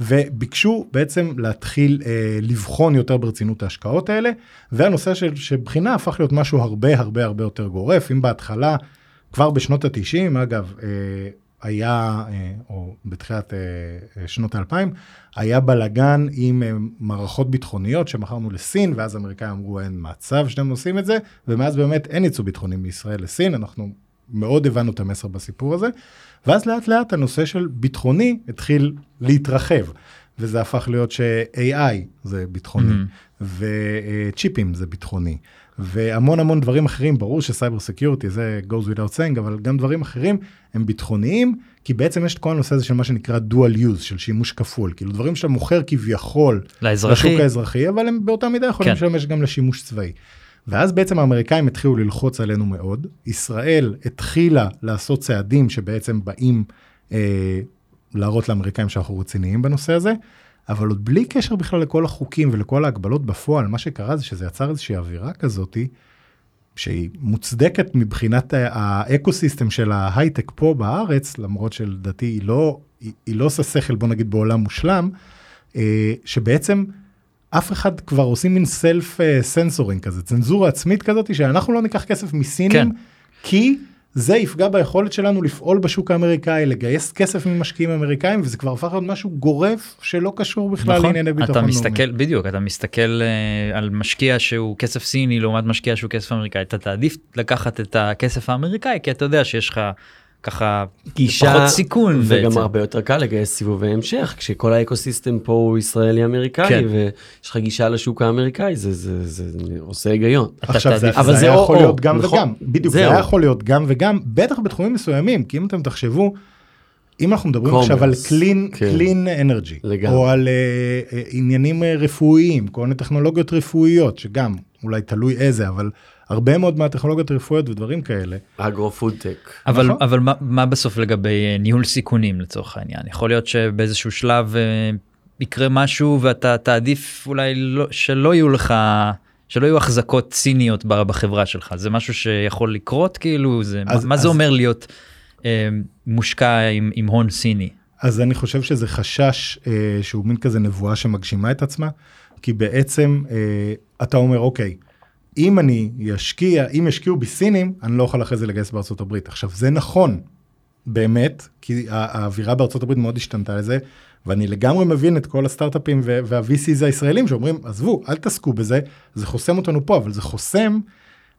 [SPEAKER 4] וביקשו בעצם להתחיל אה, לבחון יותר ברצינות ההשקעות האלה, והנושא של, בחינה הפך להיות משהו הרבה הרבה הרבה יותר גורף, אם בהתחלה, כבר בשנות ה-90, אגב, היה, אה, או בתחילת אה, אה, שנות האלפיים, היה בלאגן עם מערכות ביטחוניות שמכרנו לסין, ואז האמריקאים אמרו אין מצב שאתם עושים את זה, ומאז באמת אין ייצוא ביטחוני מישראל לסין, אנחנו מאוד הבנו את המסר בסיפור הזה, ואז לאט לאט הנושא של ביטחוני התחיל להתרחב. וזה הפך להיות ש-AI זה ביטחוני,
[SPEAKER 1] Mhm.
[SPEAKER 4] וצ'יפים זה ביטחוני, והמון המון דברים אחרים, ברור שסייבר סקיורטי זה goes without saying, אבל גם דברים אחרים הם ביטחוניים, כי בעצם יש את כל הנושא הזה של מה שנקרא dual use, של שימוש כפול, כאילו דברים שאתה מוכר כביכול
[SPEAKER 1] לאזרחי,
[SPEAKER 4] לשוק האזרחי, אבל הם באותה מידה יכולים
[SPEAKER 1] כן.
[SPEAKER 4] לשמש גם לשימוש צבאי. ואז בעצם האמריקאים התחילו ללחוץ עלינו מאוד, ישראל התחילה לעשות צעדים שבעצם באים אה, להראות לאמריקאים שאנחנו רציניים בנושא הזה, אבל עוד בלי קשר בכלל לכל החוקים ולכל ההגבלות בפועל, מה שקרה זה שזה יצר איזושהי אווירה כזאתי, שהיא מוצדקת מבחינת האקוסיסטם של ההייטק פה בארץ, למרות שלדעתי היא לא, היא, היא לא עושה שכל, בוא נגיד, בעולם מושלם, אה, שבעצם אף אחד כבר עושים מין סלף סנסורינג כזה, צנזורה עצמית כזאת, שאנחנו לא ניקח כסף מסינים,
[SPEAKER 1] כן.
[SPEAKER 4] כי זה יפגע ביכולת שלנו לפעול בשוק האמריקאי, לגייס כסף ממשקיעים אמריקאים, וזה כבר הפך להיות משהו גורף שלא קשור בכלל
[SPEAKER 1] נכון,
[SPEAKER 4] לענייני ביטחון לאומי.
[SPEAKER 1] מסתכל, בדיוק, אתה מסתכל אה, על משקיע שהוא כסף סיני לעומת משקיע שהוא כסף אמריקאי, אתה תעדיף לקחת את הכסף האמריקאי, כי אתה יודע שיש לך ככה
[SPEAKER 3] גישה,
[SPEAKER 1] פחות סיכון
[SPEAKER 3] וגם
[SPEAKER 1] בעצם.
[SPEAKER 3] הרבה יותר קל לגייס סיבובי המשך, כשכל האקוסיסטם פה הוא ישראלי אמריקאי,
[SPEAKER 1] כן.
[SPEAKER 3] ויש לך גישה לשוק האמריקאי, זה, זה, זה, זה עושה היגיון.
[SPEAKER 1] אתה
[SPEAKER 4] עכשיו זה,
[SPEAKER 3] אבל
[SPEAKER 4] זה
[SPEAKER 3] זה
[SPEAKER 4] היה
[SPEAKER 3] או-
[SPEAKER 4] יכול
[SPEAKER 3] או,
[SPEAKER 4] להיות גם
[SPEAKER 3] נכון.
[SPEAKER 4] וגם, בדיוק, זה
[SPEAKER 3] זהו.
[SPEAKER 4] היה יכול להיות גם וגם, בטח בתחומים מסוימים, כי אם אתם תחשבו, אם אנחנו מדברים
[SPEAKER 3] Commerce,
[SPEAKER 4] עכשיו על clean,
[SPEAKER 3] כן.
[SPEAKER 4] clean energy,
[SPEAKER 3] לגמרי.
[SPEAKER 4] או על uh, עניינים uh, רפואיים, כל מיני טכנולוגיות רפואיות, שגם אולי תלוי איזה, אבל הרבה מאוד מהטכנולוגיות הרפואיות ודברים כאלה,
[SPEAKER 3] אגרו פודטק.
[SPEAKER 1] אבל,
[SPEAKER 4] נכון.
[SPEAKER 1] אבל מה, מה בסוף לגבי אה, ניהול סיכונים לצורך העניין? יכול להיות שבאיזשהו שלב אה, יקרה משהו ואתה תעדיף אולי לא, שלא יהיו לך, שלא יהיו החזקות ציניות בחברה שלך. זה משהו שיכול לקרות כאילו? זה,
[SPEAKER 4] אז-
[SPEAKER 1] מה
[SPEAKER 4] אז-
[SPEAKER 1] זה אומר להיות אה, מושקע עם, עם הון סיני?
[SPEAKER 4] אז אני חושב שזה חשש אה, שהוא מין כזה נבואה שמגשימה את עצמה, כי בעצם אה, אתה אומר, אוקיי, אם אני אשקיע, אם ישקיעו בי סינים, אני לא אוכל אחרי זה לגייס בארצות הברית. עכשיו, זה נכון, באמת, כי ה- האווירה בארצות הברית מאוד השתנתה לזה, ואני לגמרי מבין את כל הסטארט-אפים וה- וה-VCs הישראלים שאומרים, עזבו, אל תעסקו בזה, זה חוסם אותנו פה, אבל זה חוסם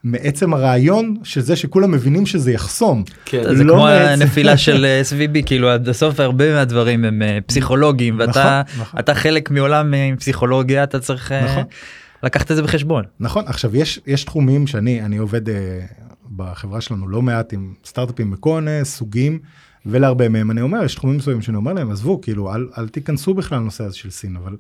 [SPEAKER 4] מעצם הרעיון של זה שכולם מבינים שזה יחסום.
[SPEAKER 3] כן.
[SPEAKER 1] זה
[SPEAKER 4] לא
[SPEAKER 1] כמו
[SPEAKER 4] מעצם-
[SPEAKER 1] הנפילה של אה, SVB, כאילו עד הסוף הרבה מהדברים הם אה, פסיכולוגיים, ואתה
[SPEAKER 4] נכון, נכון.
[SPEAKER 1] אתה חלק מעולם אה, עם פסיכולוגיה, אתה צריך
[SPEAKER 4] נכון.
[SPEAKER 1] לקחת את זה בחשבון.
[SPEAKER 4] נכון, עכשיו יש, יש תחומים שאני אני עובד uh, בחברה שלנו לא מעט עם סטארט-אפים מכל מיני סוגים, ולהרבה מהם אני אומר, יש תחומים מסוימים שאני אומר להם, עזבו, כאילו, אל, אל תיכנסו בכלל לנושא הזה של סין, אבל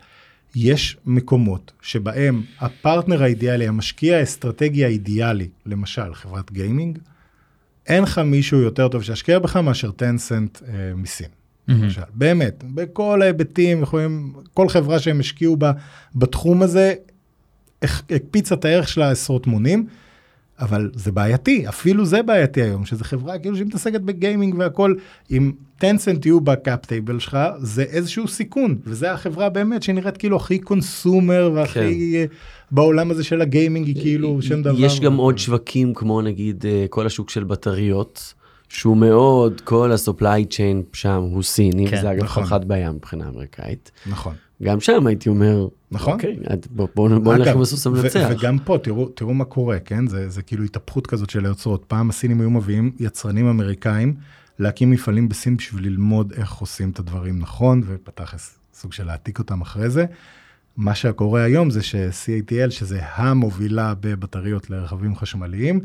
[SPEAKER 4] יש מקומות שבהם הפרטנר האידיאלי, המשקיע האסטרטגי האידיאלי, למשל חברת גיימינג, אין לך מישהו יותר טוב שישקיע בך מאשר טנסנט uh, מסין. למשל, באמת, בכל ההיבטים, יכולים, כל חברה שהם השקיעו בה בתחום הזה, הקפיצה את הערך שלה עשרות מונים, אבל זה בעייתי, אפילו זה בעייתי היום, שזו חברה כאילו שמתעסקת בגיימינג והכל, אם טנסנט יהיו ב cap table שלך, זה איזשהו סיכון, וזה החברה באמת שנראית כאילו הכי consumer והכי אה, בעולם הזה של הגיימינג היא כאילו שם דבר.
[SPEAKER 3] יש גם עוד שווקים כמו נגיד אה, כל השוק של בטריות, שהוא מאוד, כל ה-supply chain שם הוא סיני,
[SPEAKER 1] כן,
[SPEAKER 3] וזה אגב
[SPEAKER 4] נכון.
[SPEAKER 3] חד בים מבחינה אמריקאית.
[SPEAKER 4] נכון.
[SPEAKER 3] גם שם הייתי אומר,
[SPEAKER 4] נכון.
[SPEAKER 3] אוקיי, בוא- בוא בוא נלך עם הסוס המנצח.
[SPEAKER 4] וגם פה תראו תראו מה קורה כן זה זה כאילו התהפכות כזאת של היוצרות פעם הסינים היו מביאים יצרנים אמריקאים להקים מפעלים בסין בשביל ללמוד איך עושים את הדברים נכון ופתח סוג של להעתיק אותם אחרי זה. מה שקורה היום זה ש-CATL שזה המובילה בבטריות לרכבים חשמליים.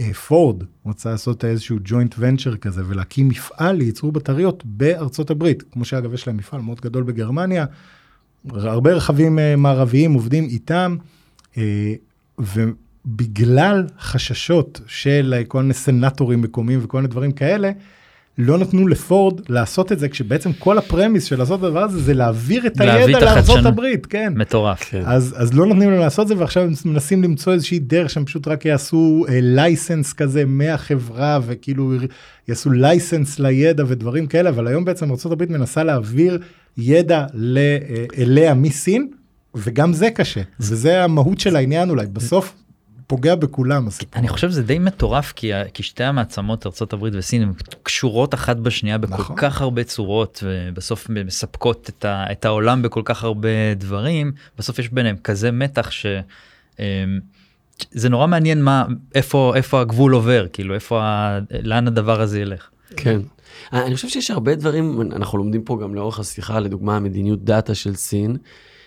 [SPEAKER 4] אה, פורד רוצה לעשות איזשהו ג'וינט ונצ'ר כזה ולהקים מפעל לייצור בטריות בארצות הברית כמו שאגב יש להם מפעל מאוד גדול בגרמניה הרבה רכבים אה, מערביים עובדים איתם, אה, ובגלל חששות של אה, כל מיני סנטורים מקומיים וכל מיני דברים כאלה, לא נתנו לפורד לעשות את זה, כשבעצם כל הפרמיס של לעשות את הדבר הזה זה להעביר את הידע לארצות. הברית, כן.
[SPEAKER 1] מטורף.
[SPEAKER 3] כן.
[SPEAKER 4] אז, אז לא נותנים להם לעשות את זה ועכשיו הם מנסים למצוא איזושהי דרך שהם פשוט רק יעשו לייסנס כזה מהחברה וכאילו יעשו לייסנס לידע ודברים כאלה אבל היום בעצם ארה"ב מנסה להעביר ידע ל, אליה מסין וגם זה קשה וזה המהות של העניין אולי בסוף פוגע בכולם הסיפור.
[SPEAKER 1] אני חושב שזה די מטורף כי, ה- כי שתי המעצמות ארה"ב וסין הן קשורות אחת בשנייה בכל
[SPEAKER 4] נכון.
[SPEAKER 1] כך הרבה צורות ובסוף מספקות את, ה, את העולם בכל כך הרבה דברים בסוף יש ביניהם כזה מתח ש... אמ, זה נורא מעניין מה איפה איפה הגבול עובר כאילו איפה לאן הדבר הזה ילך.
[SPEAKER 3] כן. אני חושב שיש הרבה דברים, אנחנו לומדים פה גם לאורך השיחה, לדוגמה, מדיניות דאטה של סין.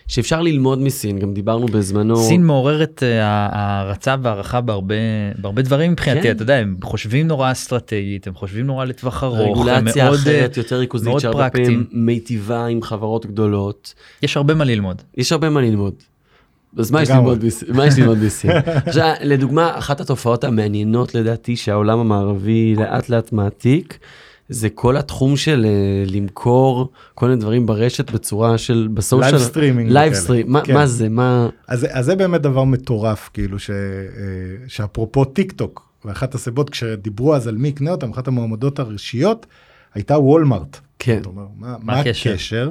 [SPEAKER 3] שאפשר ללמוד מסין, גם דיברנו בזמנו.
[SPEAKER 1] סין מעוררת אה, הערצה והערכה בהרבה, בהרבה דברים מבחינתי, כן. אתה יודע, הם חושבים נורא אסטרטגית, הם חושבים נורא לטווח ארוך,
[SPEAKER 3] רגולציה מאוד, אחרת, יותר ריכוזית, שהרבה פעמים מיטיבה עם חברות גדולות.
[SPEAKER 1] יש הרבה מה ללמוד.
[SPEAKER 3] יש הרבה מה ללמוד. אז מה יש ללמוד בסין? מה יש ללמוד בסין? עכשיו, לדוגמה, אחת התופעות המעניינות לדעתי שהעולם המערבי לאט לאט מעתיק, זה כל התחום של אה, למכור כל מיני דברים ברשת בצורה של ב
[SPEAKER 4] social. live
[SPEAKER 3] streaming. Live streaming, מה, כן. מה זה, מה...
[SPEAKER 4] אז, אז זה באמת דבר מטורף, כאילו, ש, אה, שאפרופו טיק טוק, ואחת הסיבות, כשדיברו אז על מי יקנה אותם, אחת המועמדות הראשיות, הייתה וולמארט.
[SPEAKER 3] כן.
[SPEAKER 4] אומר, מה, מה הקשר? הקשר?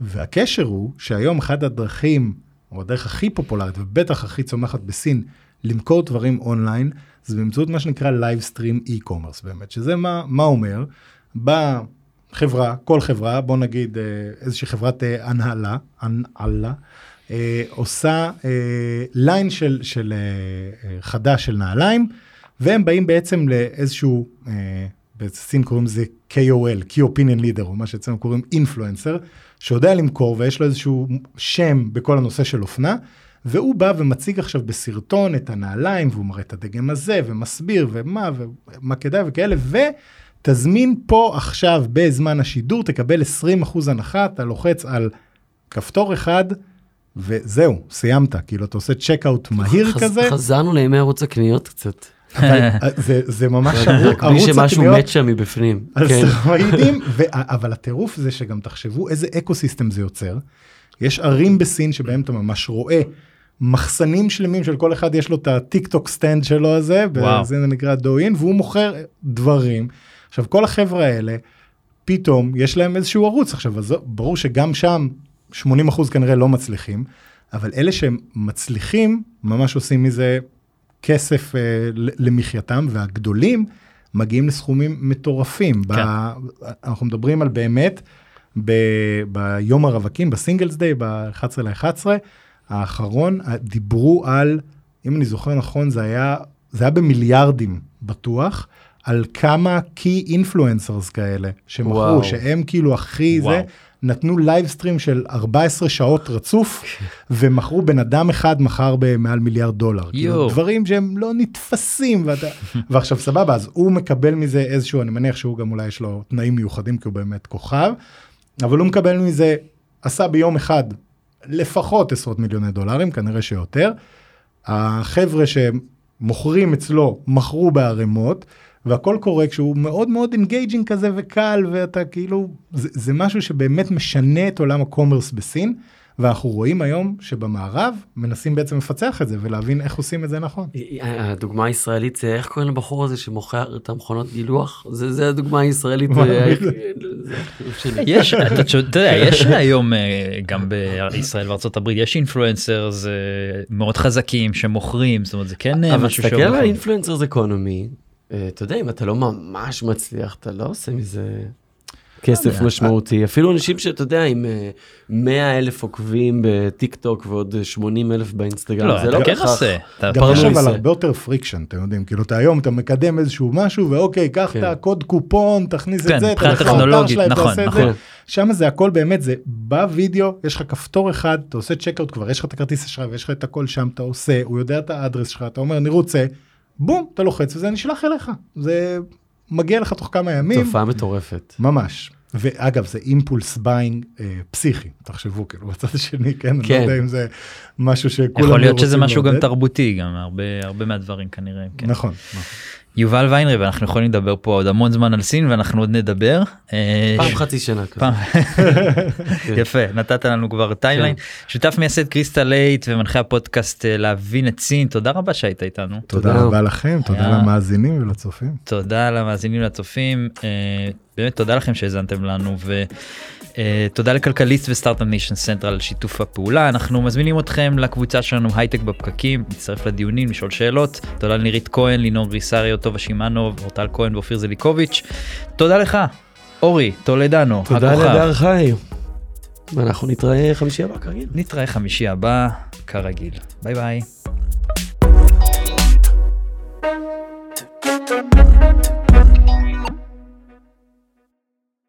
[SPEAKER 4] והקשר הוא שהיום אחת הדרכים, או הדרך הכי פופולרית, ובטח הכי צומחת בסין, למכור דברים אונליין, זה באמצעות מה שנקרא Live Stream e-commerce באמת, שזה מה, מה אומר, באה חברה, כל חברה, בוא נגיד אה, איזושהי חברת אה, הנהלה, הנהלה, אה, עושה ליין של, של חדש של נעליים, והם באים בעצם לאיזשהו, בסין קוראים לזה KOL, Key Opinion Leader, או מה שאצלנו קוראים אינפלואנסר, שיודע למכור ויש לו איזשהו שם בכל הנושא של אופנה. והוא בא ומציג עכשיו בסרטון את הנעליים, והוא מראה את הדגם הזה, ומסביר, ומה, ומה כדאי וכאלה, ותזמין פה עכשיו בזמן השידור, תקבל 20% הנחה, אתה לוחץ על כפתור אחד, וזהו, סיימת, כאילו אתה עושה checkout מהיר חז, כזה.
[SPEAKER 3] חזרנו לימי ערוץ הקניות קצת.
[SPEAKER 4] אבל אה, זה, זה ממש ערוץ הקניות.
[SPEAKER 3] בלי שמשהו מת שם מבפנים.
[SPEAKER 4] על כן. סטרואידים, אבל הטירוף זה שגם תחשבו איזה אקו זה יוצר. יש ערים בסין שבהם אתה ממש רואה מחסנים שלמים של כל אחד יש לו את הטיק טוק סטנד שלו הזה, וזה נקרא דואין, והוא מוכר דברים. עכשיו כל החבר'ה האלה, פתאום יש להם איזשהו ערוץ. עכשיו, אז ברור שגם שם 80 אחוז כנראה לא מצליחים, אבל אלה שהם מצליחים, ממש עושים מזה כסף אה, למחייתם, והגדולים מגיעים לסכומים מטורפים. כן. ב, אנחנו מדברים על באמת, ב, ביום הרווקים, בסינגלס דיי, ב-11 ל-11, האחרון, דיברו על, אם אני זוכר נכון, זה היה, זה היה במיליארדים בטוח, על כמה key influencers כאלה, שמכרו, וואו. שהם כאילו הכי וואו. זה, נתנו livestream של 14 שעות רצוף, ומכרו בן אדם אחד מכר במעל מיליארד דולר. כאילו, דברים שהם לא נתפסים, ואתה, ועכשיו סבבה, אז הוא מקבל מזה איזשהו, אני מניח שהוא גם אולי יש לו תנאים מיוחדים, כי הוא באמת כוכב, אבל הוא מקבל מזה, עשה ביום אחד לפחות עשרות מיליוני דולרים, כנראה שיותר. החבר'ה שמוכרים אצלו מכרו בערימות, והכל קורה כשהוא מאוד מאוד engaging כזה וקל, ואתה כאילו, זה, זה משהו שבאמת משנה את עולם ה commerce בסין. ואנחנו רואים היום שבמערב מנסים בעצם לפצח את זה ולהבין איך עושים את זה נכון.
[SPEAKER 3] הדוגמה הישראלית זה איך קוראים לבחור הזה שמוכר את המכונות גילוח זה זה הדוגמה הישראלית. אה,
[SPEAKER 1] יש אתה יודע יש היום אה, גם בארצות הברית יש influencers מאוד חזקים שמוכרים זאת אומרת זה כן
[SPEAKER 3] אה, משהו. אבל תסתכל על ה influencer economy אתה יודע אם אתה לא ממש מצליח אתה לא עושה מזה. כסף משמעותי אפילו אנשים שאתה יודע עם 100 אה, אלף עוקבים בטיק טוק ועוד 80 אלף באינסטגרם
[SPEAKER 1] זה לא כן עושה.
[SPEAKER 4] גם יש אבל הרבה יותר friction אתם יודעים כאילו אתה היום אתה מקדם איזשהו משהו ואוקיי קח את כן. הקוד קופון תכניס את
[SPEAKER 1] כן,
[SPEAKER 4] זה.
[SPEAKER 1] מבחינה טכנולוגית נכון נכון.
[SPEAKER 4] שם זה הכל באמת זה בווידאו יש לך כפתור אחד אתה עושה checkout כבר יש לך את הכרטיס אשראי ויש לך את הכל שם אתה עושה הוא יודע את ה address שלך אתה אומר אני רוצה בום אתה לוחץ וזה נשלח אליך זה מגיע לך תוך כמה ימים.
[SPEAKER 3] תופעה מטורפת.
[SPEAKER 4] ממש. ואגב זה impulse buying אה, פסיכי תחשבו כאילו בצד השני כן, כן. אני לא יודע אם זה משהו שכולם
[SPEAKER 1] יכול להיות שזה משהו גם תרבותי גם הרבה הרבה מהדברים כנראה
[SPEAKER 4] כן. נכון, נכון.
[SPEAKER 1] יובל ויינרב ואנחנו יכולים לדבר פה עוד המון זמן על סין ואנחנו עוד נדבר.
[SPEAKER 3] אה, פעם חצי שנה כזה.
[SPEAKER 1] כן. יפה נתת לנו כבר timeline. כן. שותף מייסד קריסטל לייט ומנחה הפודקאסט אה, להבין את סין תודה רבה שהיית איתנו.
[SPEAKER 4] תודה רבה לכם תודה למאזינים ולצופים.
[SPEAKER 1] תודה למאזינים ולצופים. אה, באמת תודה לכם שהאזנתם לנו תודה לכלכליסט ו Start-Up Nation Central על שיתוף הפעולה. אנחנו מזמינים אתכם לקבוצה שלנו הייטק בפקקים. להצטרף לדיונים לשאול שאלות. תודה לנירית כהן לינור גריסריו טובה שמאנוב אורטל כהן ואופיר זליקוביץ' תודה לך אורי טולדנו
[SPEAKER 3] תודה לדר חי. ואנחנו נתראה חמישי הבא כרגיל.
[SPEAKER 1] נתראה חמישי הבא כרגיל. ביי ביי.